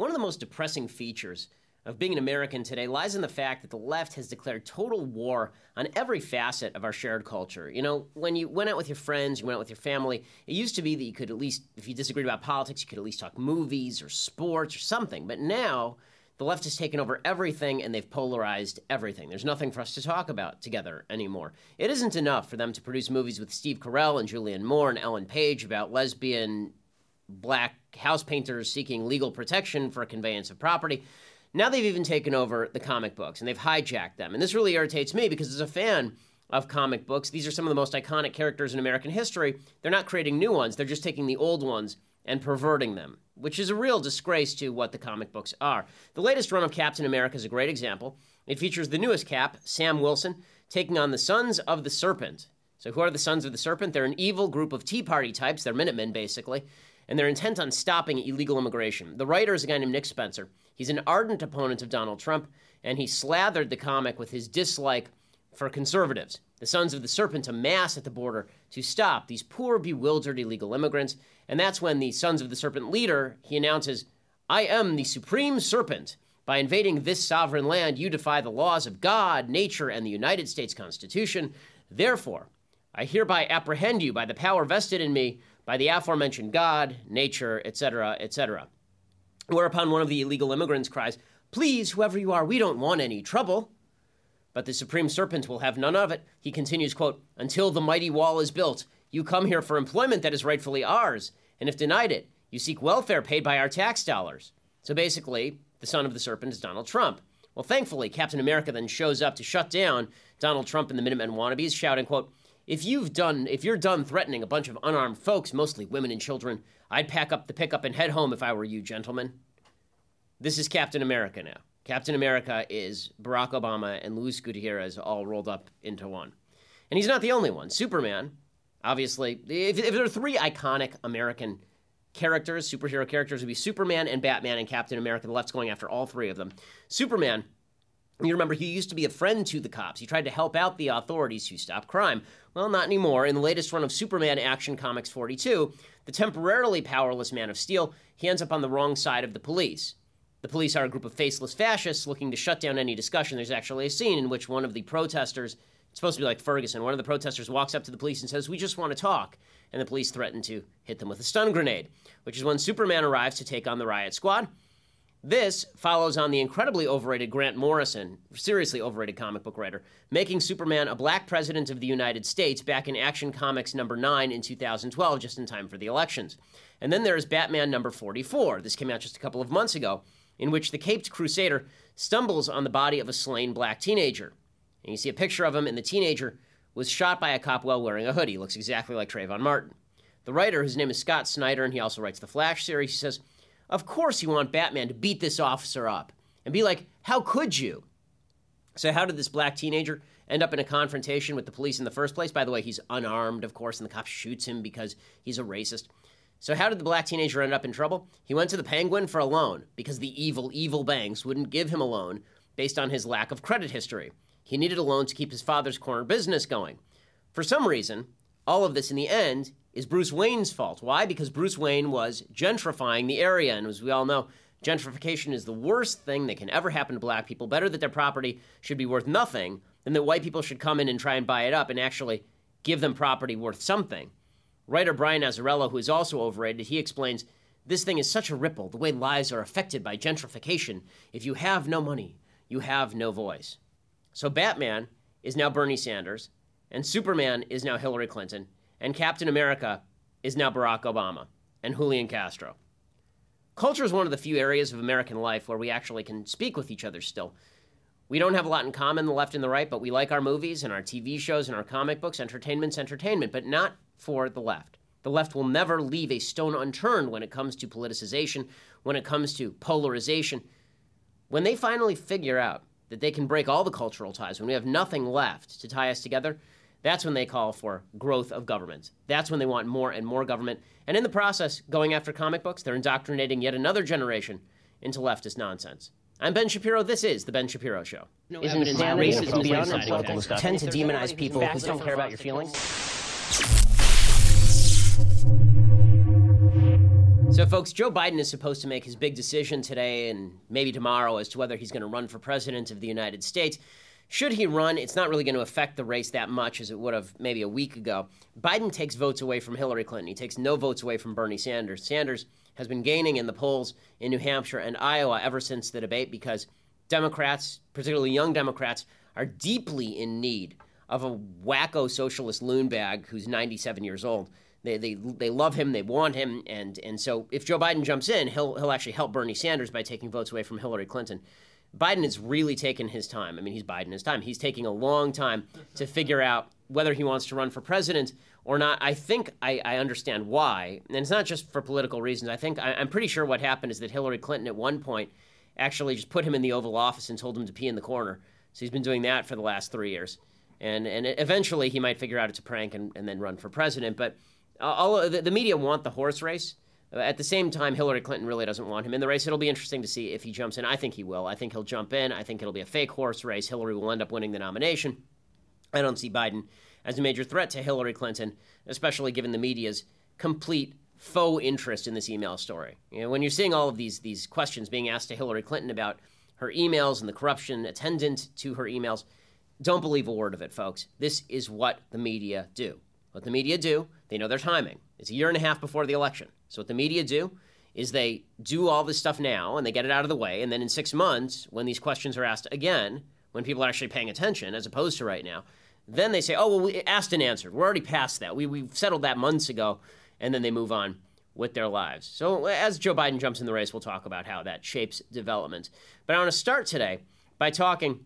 One of the most depressing features of being an American today lies in the fact that the left has declared total war on every facet of our shared culture. You know, when you went out with your friends, you went out with your family, it used to be that you could at least, if you disagreed about politics, you could at least talk movies or sports or something. But now, the left has taken over everything and they've polarized everything. There's nothing for us to talk about together anymore. It isn't enough for them to produce movies with Steve Carell and Julianne Moore and Ellen Page about lesbian black house painters seeking legal protection for conveyance of property. Now they've even taken over the comic books and they've hijacked them. And this really irritates me because as a fan of comic books, these are some of the most iconic characters in American history. They're not creating new ones, they're just taking the old ones and perverting them, which is a real disgrace to what the comic books are. The latest run of Captain America is a great example. It features the newest Cap, Sam Wilson, taking on the Sons of the Serpent. So, who are the Sons of the Serpent? They're an evil group of Tea Party types. They're Minutemen, basically and they're intent on stopping illegal immigration. The writer is a guy named Nick Spencer. He's an ardent opponent of Donald Trump, and he slathered the comic with his dislike for conservatives. The Sons of the Serpent amass at the border to stop these poor, bewildered illegal immigrants, and that's when the Sons of the Serpent leader he announces, "I am the supreme serpent." By invading this sovereign land, you defy the laws of God, nature, and the United States Constitution. Therefore, I hereby apprehend you by the power vested in me by the aforementioned God, nature, etc., etc. Whereupon one of the illegal immigrants cries, Please, whoever you are, we don't want any trouble. But the supreme serpent will have none of it. He continues, quote, Until the mighty wall is built, you come here for employment that is rightfully ours, and if denied it, you seek welfare paid by our tax dollars. So basically, the son of the serpent is Donald Trump. Well, thankfully, Captain America then shows up to shut down Donald Trump and the Minutemen wannabes, shouting, quote, if you've done if you're done threatening a bunch of unarmed folks, mostly women and children, I'd pack up the pickup and head home if I were you, gentlemen. This is Captain America now. Captain America is Barack Obama and Luis Gutierrez all rolled up into one. And he's not the only one. Superman, obviously, if, if there are three iconic American characters, superhero characters, would be Superman and Batman and Captain America. The left's going after all three of them. Superman you remember he used to be a friend to the cops. He tried to help out the authorities who stop crime. Well, not anymore. In the latest run of Superman Action Comics 42, the temporarily powerless Man of Steel, he ends up on the wrong side of the police. The police are a group of faceless fascists looking to shut down any discussion. There's actually a scene in which one of the protesters, it's supposed to be like Ferguson, one of the protesters walks up to the police and says, We just want to talk. And the police threaten to hit them with a stun grenade, which is when Superman arrives to take on the riot squad. This follows on the incredibly overrated Grant Morrison, seriously overrated comic book writer, making Superman a black president of the United States back in Action Comics number 9 in 2012, just in time for the elections. And then there is Batman number 44. This came out just a couple of months ago, in which the caped crusader stumbles on the body of a slain black teenager. And you see a picture of him, and the teenager was shot by a cop while wearing a hoodie. Looks exactly like Trayvon Martin. The writer, whose name is Scott Snyder, and he also writes the Flash series, he says, of course, you want Batman to beat this officer up and be like, How could you? So, how did this black teenager end up in a confrontation with the police in the first place? By the way, he's unarmed, of course, and the cop shoots him because he's a racist. So, how did the black teenager end up in trouble? He went to the Penguin for a loan because the evil, evil banks wouldn't give him a loan based on his lack of credit history. He needed a loan to keep his father's corner business going. For some reason, all of this in the end is Bruce Wayne's fault. Why? Because Bruce Wayne was gentrifying the area. And as we all know, gentrification is the worst thing that can ever happen to black people. Better that their property should be worth nothing than that white people should come in and try and buy it up and actually give them property worth something. Writer Brian Azzarello, who is also overrated, he explains this thing is such a ripple, the way lives are affected by gentrification. If you have no money, you have no voice. So Batman is now Bernie Sanders, and Superman is now Hillary Clinton, and Captain America is now Barack Obama and Julian Castro. Culture is one of the few areas of American life where we actually can speak with each other still. We don't have a lot in common, the left and the right, but we like our movies and our TV shows and our comic books. Entertainment's entertainment, but not for the left. The left will never leave a stone unturned when it comes to politicization, when it comes to polarization. When they finally figure out that they can break all the cultural ties, when we have nothing left to tie us together, that's when they call for growth of government. That's when they want more and more government. And in the process, going after comic books, they're indoctrinating yet another generation into leftist nonsense. I'm Ben Shapiro. This is The Ben Shapiro Show. No Isn't insanity racism beyond political stuff? Tend to demonize people who don't care about your feelings. So, folks, Joe Biden is supposed to make his big decision today and maybe tomorrow as to whether he's going to run for president of the United States. Should he run, it's not really going to affect the race that much as it would have maybe a week ago. Biden takes votes away from Hillary Clinton. He takes no votes away from Bernie Sanders. Sanders has been gaining in the polls in New Hampshire and Iowa ever since the debate because Democrats, particularly young Democrats, are deeply in need of a wacko socialist loon bag who's 97 years old. They, they, they love him, they want him, and, and so if Joe Biden jumps in, he'll, he'll actually help Bernie Sanders by taking votes away from Hillary Clinton. Biden has really taken his time. I mean, he's Biden his time. He's taking a long time to figure out whether he wants to run for president or not. I think I, I understand why, and it's not just for political reasons. I think I, I'm pretty sure what happened is that Hillary Clinton at one point actually just put him in the Oval Office and told him to pee in the corner. So he's been doing that for the last three years, and and eventually he might figure out it's a prank and, and then run for president. But uh, all the, the media want the horse race. At the same time, Hillary Clinton really doesn't want him in the race. It'll be interesting to see if he jumps in. I think he will. I think he'll jump in. I think it'll be a fake horse race. Hillary will end up winning the nomination. I don't see Biden as a major threat to Hillary Clinton, especially given the media's complete faux interest in this email story. You know, when you're seeing all of these these questions being asked to Hillary Clinton about her emails and the corruption attendant to her emails, don't believe a word of it, folks. This is what the media do. What the media do, they know their timing. It's a year and a half before the election. So what the media do is they do all this stuff now and they get it out of the way. And then in six months, when these questions are asked again, when people are actually paying attention as opposed to right now, then they say, oh, well, we asked and answered. We're already past that. We, we've settled that months ago. And then they move on with their lives. So as Joe Biden jumps in the race, we'll talk about how that shapes development. But I want to start today by talking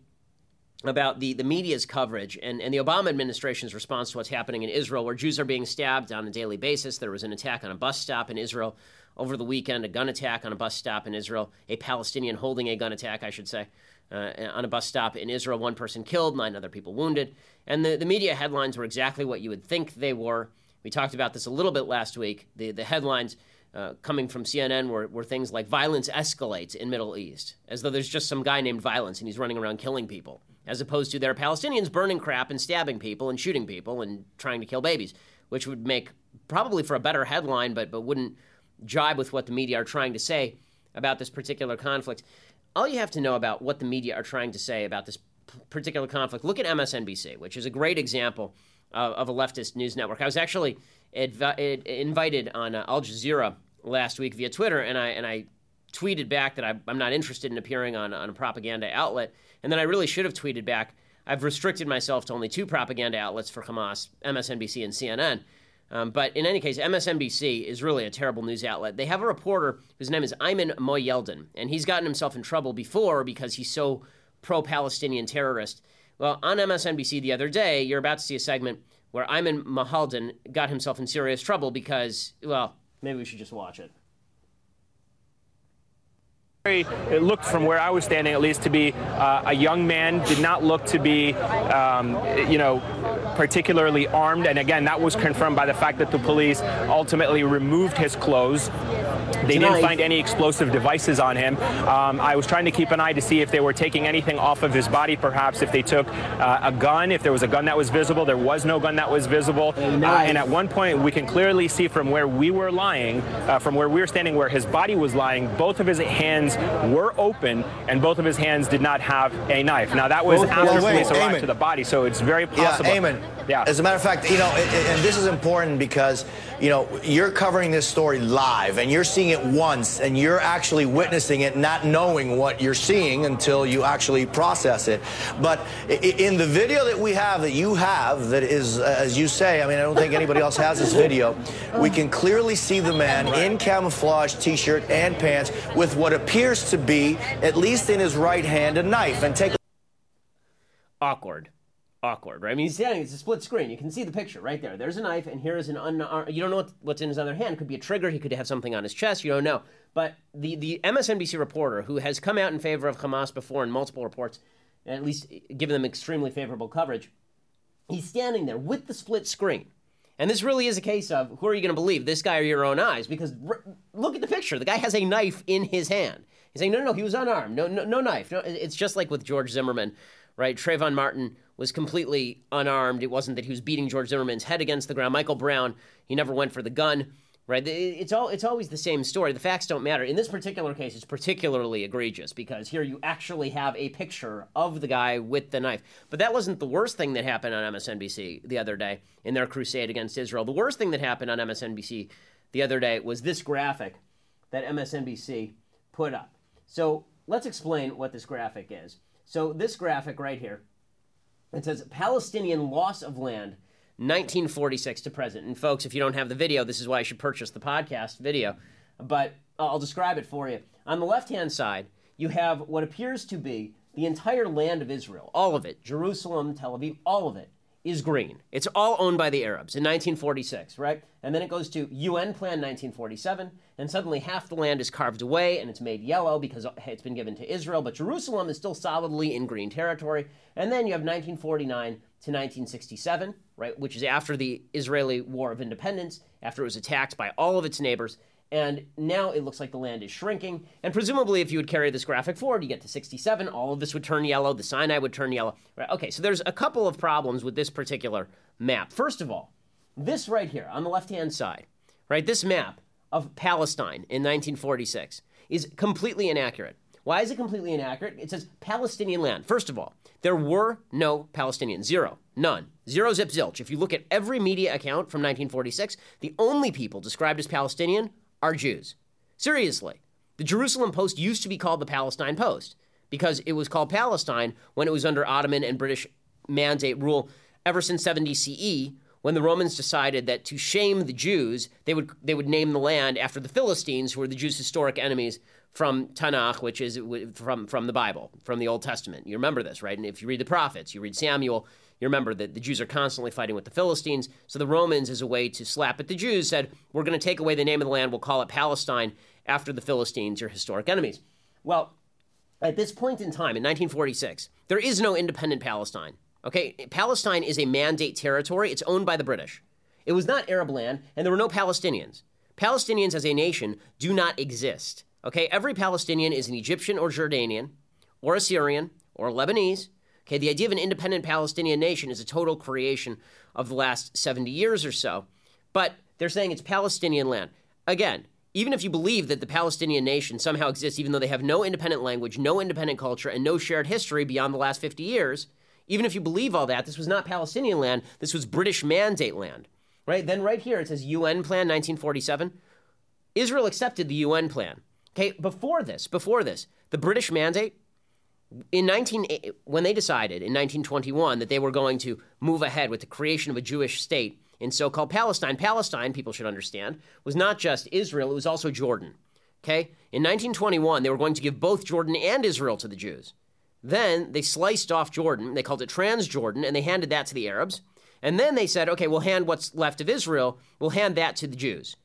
about the, the media's coverage and, and the Obama administration's response to what's happening in Israel, where Jews are being stabbed on a daily basis. There was an attack on a bus stop in Israel over the weekend, a gun attack on a bus stop in Israel, a Palestinian holding a gun attack, I should say, uh, on a bus stop in Israel. One person killed, nine other people wounded. And the, the media headlines were exactly what you would think they were. We talked about this a little bit last week. The, the headlines uh, coming from CNN were, were things like violence escalates in Middle East, as though there's just some guy named Violence and he's running around killing people as opposed to there are Palestinians burning crap and stabbing people and shooting people and trying to kill babies, which would make probably for a better headline, but but wouldn't jibe with what the media are trying to say about this particular conflict. All you have to know about what the media are trying to say about this p- particular conflict, look at MSNBC, which is a great example of, of a leftist news network. I was actually adv- invited on uh, Al Jazeera last week via Twitter, and I and I tweeted back that I, am not interested in appearing on, on a propaganda outlet. And then I really should have tweeted back, I've restricted myself to only two propaganda outlets for Hamas, MSNBC and CNN. Um, but in any case, MSNBC is really a terrible news outlet. They have a reporter whose name is Ayman Mohyeldin, and he's gotten himself in trouble before because he's so pro Palestinian terrorist. Well, on MSNBC the other day, you're about to see a segment where Ayman Mohyeldin got himself in serious trouble because, well, maybe we should just watch it. It looked from where I was standing, at least, to be uh, a young man. Did not look to be, um, you know, particularly armed. And again, that was confirmed by the fact that the police ultimately removed his clothes. They didn't find any explosive devices on him. Um, I was trying to keep an eye to see if they were taking anything off of his body, perhaps if they took uh, a gun, if there was a gun that was visible. There was no gun that was visible. Uh, and at one point, we can clearly see from where we were lying, uh, from where we were standing, where his body was lying, both of his hands were open and both of his hands did not have a knife. Now, that was after police arrived to the body, so it's very possible. Yeah. Yeah. As a matter of fact, you know, and this is important because, you know, you're covering this story live and you're seeing it once and you're actually witnessing it, not knowing what you're seeing until you actually process it. But in the video that we have, that you have, that is, uh, as you say, I mean, I don't think anybody else has this video, we can clearly see the man in camouflage t shirt and pants with what appears to be, at least in his right hand, a knife. And take awkward awkward, right? I mean, he's standing, it's a split screen. You can see the picture right there. There's a knife, and here is an unarmed, uh, you don't know what's in his other hand. It could be a trigger, he could have something on his chest, you don't know. But the, the MSNBC reporter, who has come out in favor of Hamas before in multiple reports, at least given them extremely favorable coverage, he's standing there with the split screen. And this really is a case of who are you going to believe, this guy or your own eyes? Because r- look at the picture. The guy has a knife in his hand. He's saying, no, no, no, he was unarmed. No, no, no knife. No, it's just like with George Zimmerman, right? Trayvon Martin was completely unarmed. It wasn't that he was beating George Zimmerman's head against the ground. Michael Brown, he never went for the gun right? It's all it's always the same story. The facts don't matter. In this particular case, it's particularly egregious because here you actually have a picture of the guy with the knife. But that wasn't the worst thing that happened on MSNBC the other day in their crusade against Israel. The worst thing that happened on MSNBC the other day was this graphic that MSNBC put up. So let's explain what this graphic is. So this graphic right here, it says Palestinian loss of land 1946 to present. And folks, if you don't have the video, this is why you should purchase the podcast video. But I'll describe it for you. On the left hand side, you have what appears to be the entire land of Israel, all of it, Jerusalem, Tel Aviv, all of it is green. It's all owned by the Arabs in 1946, right? And then it goes to UN Plan 1947, and suddenly half the land is carved away and it's made yellow because it's been given to Israel, but Jerusalem is still solidly in green territory. And then you have 1949 to 1967, right, which is after the Israeli War of Independence, after it was attacked by all of its neighbors. And now it looks like the land is shrinking. And presumably, if you would carry this graphic forward, you get to 67, all of this would turn yellow, the Sinai would turn yellow. Right? Okay, so there's a couple of problems with this particular map. First of all, this right here on the left hand side, right, this map of Palestine in 1946 is completely inaccurate. Why is it completely inaccurate? It says Palestinian land. First of all, there were no Palestinians. Zero. None. Zero zip zilch. If you look at every media account from 1946, the only people described as Palestinian are Jews. Seriously. The Jerusalem Post used to be called the Palestine Post because it was called Palestine when it was under Ottoman and British mandate rule ever since 70 CE when the Romans decided that to shame the Jews, they would they would name the land after the Philistines, who were the Jews' historic enemies from Tanakh, which is from from the Bible, from the Old Testament. You remember this, right? And if you read the prophets, you read Samuel, you remember that the Jews are constantly fighting with the Philistines. So the Romans, as a way to slap at the Jews, said, We're going to take away the name of the land. We'll call it Palestine after the Philistines, your historic enemies. Well, at this point in time, in 1946, there is no independent Palestine. Okay? Palestine is a mandate territory, it's owned by the British. It was not Arab land, and there were no Palestinians. Palestinians as a nation do not exist. Okay? Every Palestinian is an Egyptian or Jordanian, or a Syrian, or Lebanese, Okay, the idea of an independent Palestinian nation is a total creation of the last 70 years or so. But they're saying it's Palestinian land. Again, even if you believe that the Palestinian nation somehow exists, even though they have no independent language, no independent culture, and no shared history beyond the last 50 years, even if you believe all that, this was not Palestinian land, this was British mandate land. Right? Then right here it says UN Plan 1947. Israel accepted the UN plan. Okay, before this, before this, the British mandate in 19 eh, when they decided in 1921 that they were going to move ahead with the creation of a Jewish state in so-called Palestine, Palestine, people should understand, was not just Israel, it was also Jordan. Okay? In 1921, they were going to give both Jordan and Israel to the Jews. Then they sliced off Jordan, they called it Transjordan, and they handed that to the Arabs. And then they said, okay, we'll hand what's left of Israel, we'll hand that to the Jews.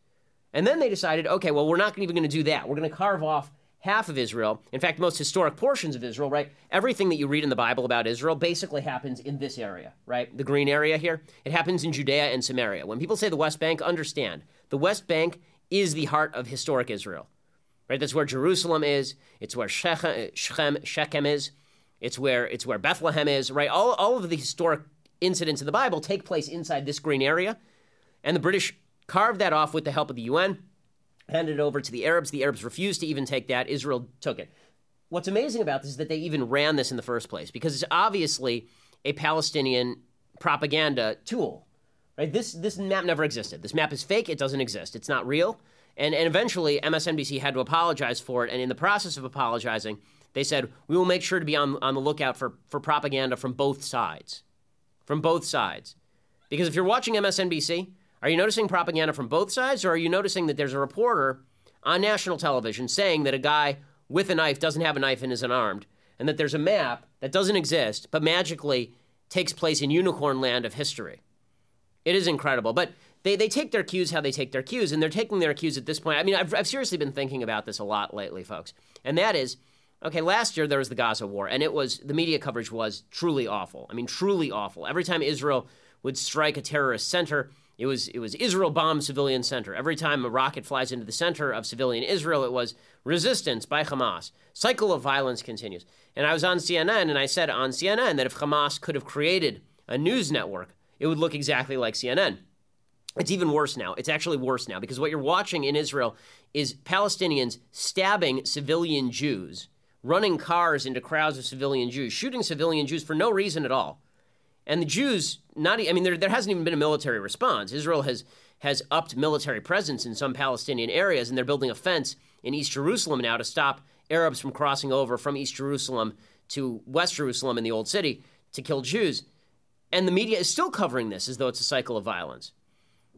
And then they decided, okay, well, we're not even going to do that. We're going to carve off half of Israel, in fact, most historic portions of Israel, right? Everything that you read in the Bible about Israel basically happens in this area, right? The green area here. It happens in Judea and Samaria. When people say the West Bank, understand the West Bank is the heart of historic Israel, right? That's where Jerusalem is. It's where Shechem, Shechem is. It's where it's where Bethlehem is, right? All, all of the historic incidents in the Bible take place inside this green area, and the British carved that off with the help of the UN handed it over to the Arabs. The Arabs refused to even take that. Israel took it. What's amazing about this is that they even ran this in the first place because it's obviously a Palestinian propaganda tool. Right? This this map never existed. This map is fake. It doesn't exist. It's not real. And, and eventually, MSNBC had to apologize for it. And in the process of apologizing, they said, we will make sure to be on, on the lookout for, for propaganda from both sides. From both sides. Because if you're watching MSNBC, are you noticing propaganda from both sides, or are you noticing that there's a reporter on national television saying that a guy with a knife doesn't have a knife and is unarmed, and that there's a map that doesn't exist, but magically takes place in unicorn land of history. It is incredible. But they, they take their cues how they take their cues, and they're taking their cues at this point. I mean, I've, I've seriously been thinking about this a lot lately, folks. And that is okay, last year there was the Gaza war, and it was the media coverage was truly awful. I mean, truly awful. Every time Israel would strike a terrorist center, it was it was Israel bombed civilian center. Every time a rocket flies into the center of civilian Israel, it was resistance by Hamas. Cycle of violence continues. And I was on CNN and I said on CNN that if Hamas could have created a news network, it would look exactly like CNN. It's even worse now. It's actually worse now because what you're watching in Israel is Palestinians stabbing civilian Jews, running cars into crowds of civilian Jews, shooting civilian Jews for no reason at all. And the Jews, not I mean, there, there hasn't even been a military response. Israel has has upped military presence in some Palestinian areas, and they're building a fence in East Jerusalem now to stop Arabs from crossing over from East Jerusalem to West Jerusalem in the Old City to kill Jews. And the media is still covering this as though it's a cycle of violence.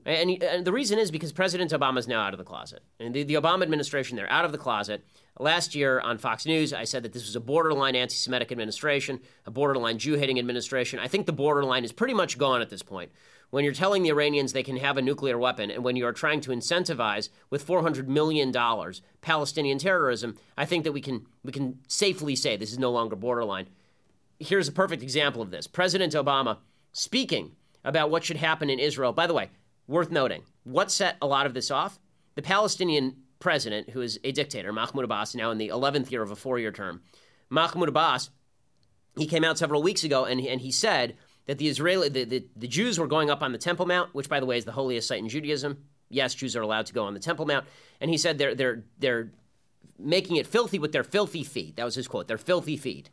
And, and, the reason is because President Obama is now out of the closet. And the, the Obama administration, they're out of the closet. Last year on Fox News, I said that this was a borderline anti Semitic administration, a borderline Jew hating administration. I think the borderline is pretty much gone at this point. When you're telling the Iranians they can have a nuclear weapon, and when you are trying to incentivize with $400 million Palestinian terrorism, I think that we can, we can safely say this is no longer borderline. Here's a perfect example of this President Obama speaking about what should happen in Israel. By the way, worth noting. What set a lot of this off? The Palestinian president, who is a dictator, Mahmoud Abbas, now in the 11th year of a four year term. Mahmoud Abbas, he came out several weeks ago and, and he said that the Israeli, the, the, the Jews were going up on the Temple Mount, which, by the way, is the holiest site in Judaism. Yes, Jews are allowed to go on the Temple Mount. And he said they're, they're, they're making it filthy with their filthy feet. That was his quote, their filthy feet.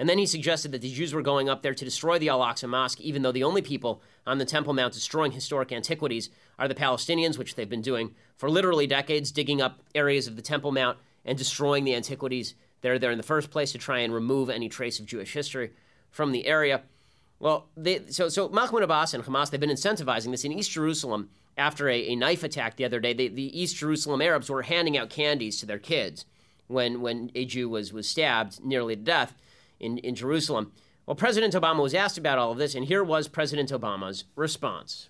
And then he suggested that the Jews were going up there to destroy the Al Aqsa Mosque, even though the only people on the Temple Mount destroying historic antiquities are the Palestinians, which they've been doing for literally decades, digging up areas of the Temple Mount and destroying the antiquities that are there in the first place to try and remove any trace of Jewish history from the area. Well, they, so, so Mahmoud Abbas and Hamas, they've been incentivizing this in East Jerusalem after a, a knife attack the other day. They, the East Jerusalem Arabs were handing out candies to their kids when, when a Jew was, was stabbed nearly to death in, in Jerusalem. Well, President Obama was asked about all of this, and here was President Obama's response.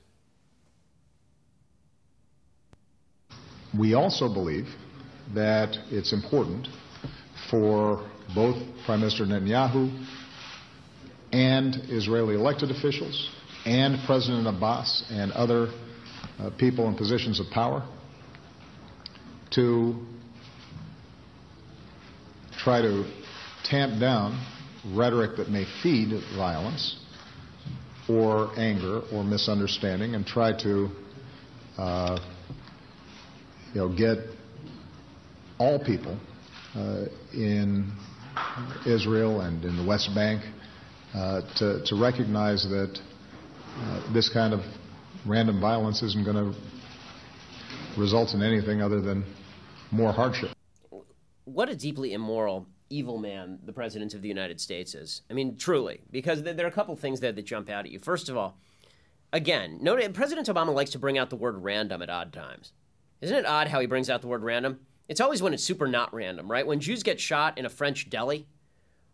We also believe that it's important for both Prime Minister Netanyahu and Israeli elected officials and President Abbas and other uh, people in positions of power to try to tamp down rhetoric that may feed violence or anger or misunderstanding and try to uh, you know, get all people uh, in Israel and in the West Bank uh, to, to, recognize that uh, this kind of random violence isn't going to result in anything other than more hardship. What a deeply immoral evil man the president of the United States is. I mean, truly, because there are a couple things there that jump out at you. First of all, again, President Obama likes to bring out the word random at odd times. Isn't it odd how he brings out the word random? It's always when it's super not random, right? When Jews get shot in a French deli,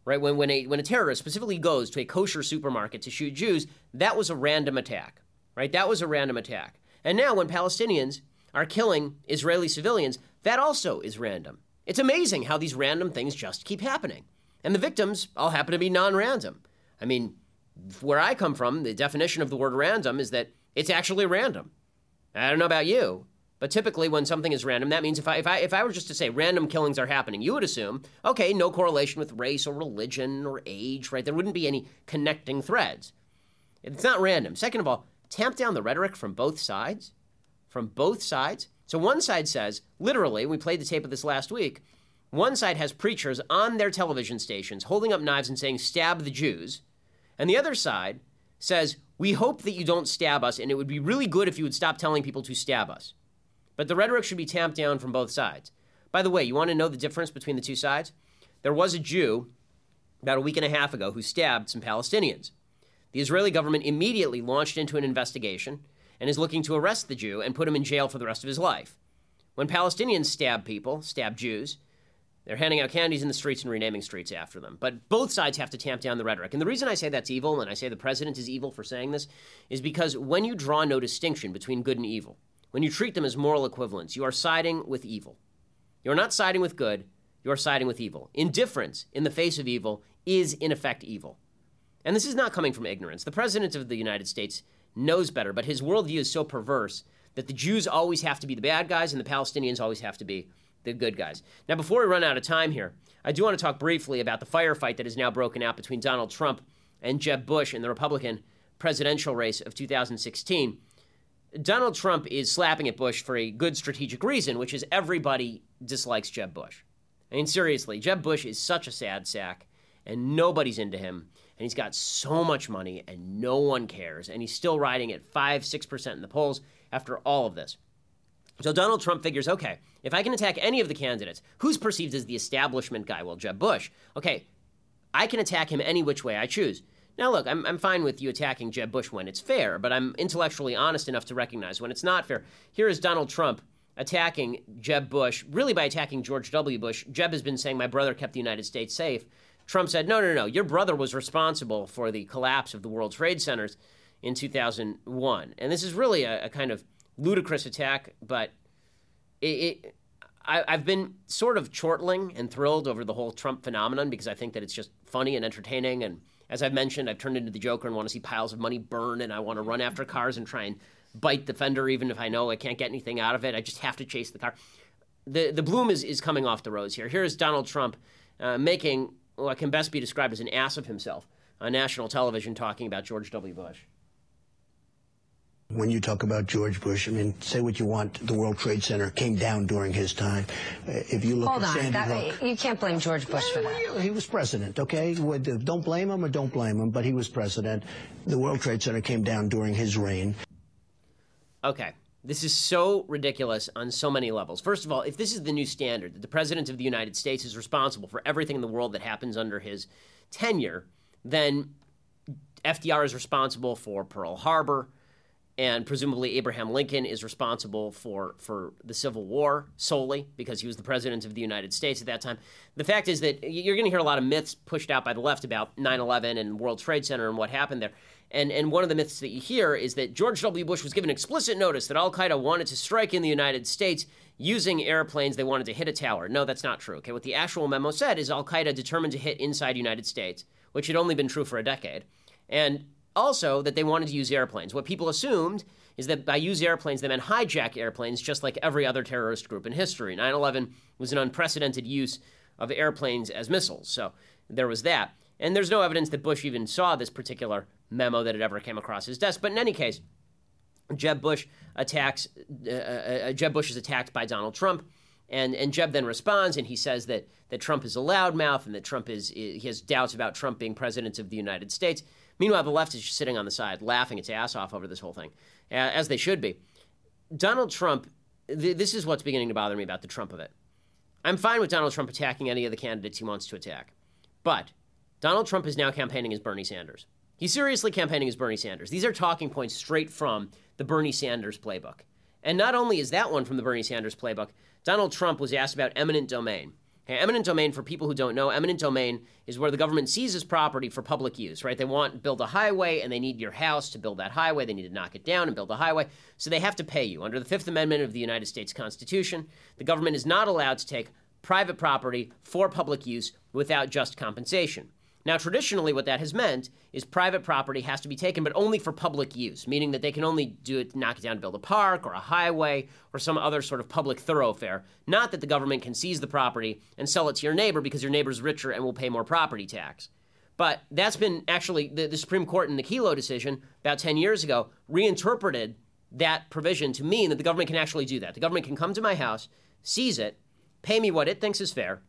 right? When, when, a, when a terrorist specifically goes to a kosher supermarket to shoot Jews, that was a random attack, right? That was a random attack. And now when Palestinians are killing Israeli civilians, that also is random. It's amazing how these random things just keep happening. And the victims all happen to be non random. I mean, where I come from, the definition of the word random is that it's actually random. I don't know about you, but typically when something is random, that means if I, if I, if I were just to say random killings are happening, you would assume, okay, no correlation with race or religion or age, right? There wouldn't be any connecting threads. It's not random. Second of all, tamp down the rhetoric from both sides. From both sides. So one side says, literally, we played the tape of this last week. One side has preachers on their television stations holding up knives and saying, stab the Jews. And the other side says, we hope that you don't stab us, and it would be really good if you would stop telling people to stab us. But the rhetoric should be tamped down from both sides. By the way, you want to know the difference between the two sides? There was a Jew about a week and a half ago who stabbed some Palestinians. The Israeli government immediately launched into an investigation and is looking to arrest the Jew and put him in jail for the rest of his life. When Palestinians stab people, stab Jews, They're handing out candies in the streets and renaming streets after them. But both sides have to tamp down the rhetoric. And the reason I say that's evil, and I say the president is evil for saying this, is because when you draw no distinction between good and evil, when you treat them as moral equivalents, you are siding with evil. You're not siding with good, you're siding with evil. Indifference in the face of evil is, in effect, evil. And this is not coming from ignorance. The President of the United States knows better, but his worldview is so perverse that the Jews always have to be the bad guys and the Palestinians always have to be the good guys. Now, before we run out of time here, I do want to talk briefly about the firefight that is now broken out between Donald Trump and Jeb Bush in the Republican presidential race of 2016. Donald Trump is slapping at Bush for a good strategic reason, which is everybody dislikes Jeb Bush. I mean, seriously, Jeb Bush is such a sad sack, and nobody's into him. And he's got so much money, and no one cares. And he's still riding at 5 6% in the polls after all of this. So Donald Trump figures, okay, if I can attack any of the candidates, who's perceived as the establishment guy? Well, Jeb Bush. Okay, I can attack him any which way I choose. Now, look, I'm, I'm fine with you attacking Jeb Bush when it's fair, but I'm intellectually honest enough to recognize when it's not fair. Here is Donald Trump attacking Jeb Bush, really by attacking George W. Bush. Jeb has been saying, My brother kept the United States safe. Trump said, No, no, no, your brother was responsible for the collapse of the World Trade Centers in 2001. And this is really a, a kind of ludicrous attack, but it, it I, have been sort of chortling and thrilled over the whole Trump phenomenon because I think that it's just funny and entertaining and as I've mentioned, I've turned into the Joker and want to see piles of money burn, and I want to run after cars and try and bite the fender, even if I know I can't get anything out of it. I just have to chase the car. The the bloom is is coming off the rose here. Here's Donald Trump uh, making what can best be described as an ass of himself on national television, talking about George W. Bush. When you talk about George Bush, I mean, say what you want. The World Trade Center came down during his time. Uh, if you look Hold at on, Sandy that, Hook, you can't blame George Bush for that. He was president, okay? Don't blame him or don't blame him, but he was president. The World Trade Center came down during his reign. Okay. This is so ridiculous on so many levels. First of all, if this is the new standard, that the President of the United States is responsible for everything in the world that happens under his tenure, then FDR is responsible for Pearl Harbor, and presumably Abraham Lincoln is responsible for for the Civil War solely because he was the president of the United States at that time. The fact is that you're going to hear a lot of myths pushed out by the left about 9/11 and World Trade Center and what happened there. And and one of the myths that you hear is that George W. Bush was given explicit notice that Al Qaeda wanted to strike in the United States using airplanes. They wanted to hit a tower. No, that's not true. Okay, what the actual memo said is Al Qaeda determined to hit inside United States, which had only been true for a decade, and also, that they wanted to use airplanes. What people assumed is that by use airplanes, they meant hijack airplanes, just like every other terrorist group in history. 9 11 was an unprecedented use of airplanes as missiles. So there was that. And there's no evidence that Bush even saw this particular memo that it ever came across his desk. But in any case, Jeb Bush attacks. Uh, uh, uh Jeb Bush is attacked by Donald Trump, and and Jeb then responds and he says that that Trump is a loudmouth and that Trump is he has doubts about Trump being president of the United States. Meanwhile, the left is just sitting on the side, laughing its ass off over this whole thing, as they should be. Donald Trump, th- this is what's beginning to bother me about the Trump of it. I'm fine with Donald Trump attacking any of the candidates he wants to attack. But Donald Trump is now campaigning as Bernie Sanders. He's seriously campaigning as Bernie Sanders. These are talking points straight from the Bernie Sanders playbook. And not only is that one from the Bernie Sanders playbook, Donald Trump was asked about eminent domain. Okay, eminent domain, for people who don't know, eminent domain is where the government seizes property for public use, right? They want to build a highway and they need your house to build that highway. They need to knock it down and build a highway. So they have to pay you. Under the Fifth Amendment of the United States Constitution, the government is not allowed to take private property for public use without just compensation. Now, traditionally, what that has meant is private property has to be taken, but only for public use, meaning that they can only do it, knock it down to build a park or a highway or some other sort of public thoroughfare. Not that the government can seize the property and sell it to your neighbor because your neighbor's richer and will pay more property tax. But that's been actually the, the Supreme Court in the Kelo decision about 10 years ago reinterpreted that provision to mean that the government can actually do that. The government can come to my house, seize it, pay me what it thinks is fair,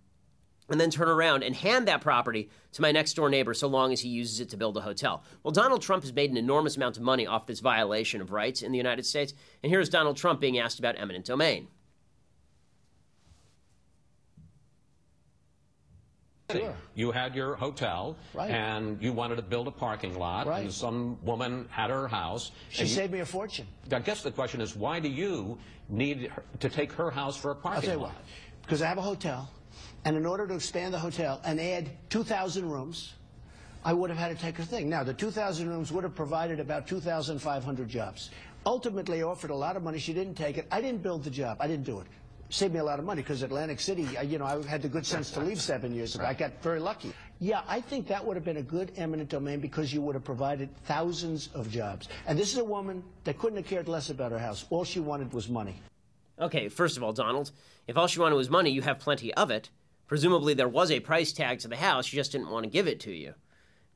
and then turn around and hand that property to my next door neighbor so long as he uses it to build a hotel. Well, Donald Trump has made an enormous amount of money off this violation of rights in the United States, and here's Donald Trump being asked about eminent domain. Sure. You had your hotel, right. and you wanted to build a parking lot, right. and some woman had her house. She you, saved me a fortune. I guess the question is, why do you need her, to take her house for a parking I'll tell you lot? What, because I have a hotel, And in order to expand the hotel and add 2,000 rooms, I would have had to take a thing. Now, the 2,000 rooms would have provided about 2,500 jobs. Ultimately, I offered a lot of money. She didn't take it. I didn't build the job. I didn't do it. Saved me a lot of money because Atlantic City, you know, I had the good sense to leave seven years ago. I got very lucky. Yeah, I think that would have been a good eminent domain because you would have provided thousands of jobs. And this is a woman that couldn't have cared less about her house. All she wanted was money. Okay, first of all, Donald, if all she wanted was money, you have plenty of it. Presumably, there was a price tag to the house, she just didn't want to give it to you.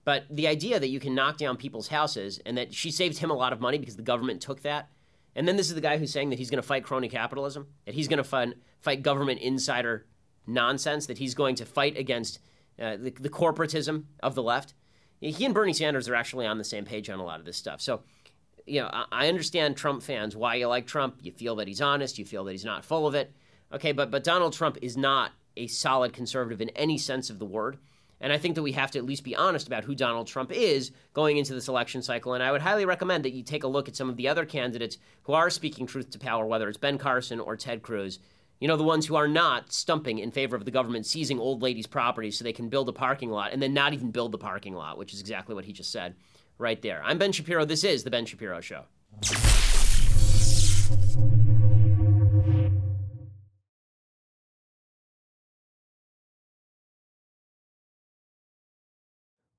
But the idea that you can knock down people's houses and that she saved him a lot of money because the government took that, and then this is the guy who's saying that he's going to fight crony capitalism, that he's going to fight, fight government insider nonsense, that he's going to fight against uh, the, the corporatism of the left. He and Bernie Sanders are actually on the same page on a lot of this stuff. So, you know, I, I understand Trump fans why you like Trump. You feel that he's honest. You feel that he's not full of it. Okay, but but Donald Trump is not a solid conservative in any sense of the word. And I think that we have to at least be honest about who Donald Trump is going into this election cycle. And I would highly recommend that you take a look at some of the other candidates who are speaking truth to power, whether it's Ben Carson or Ted Cruz. You know, the ones who are not stumping in favor of the government seizing old ladies' properties so they can build a parking lot and then not even build the parking lot, which is exactly what he just said right there. I'm Ben Shapiro. This is The Ben Shapiro Show.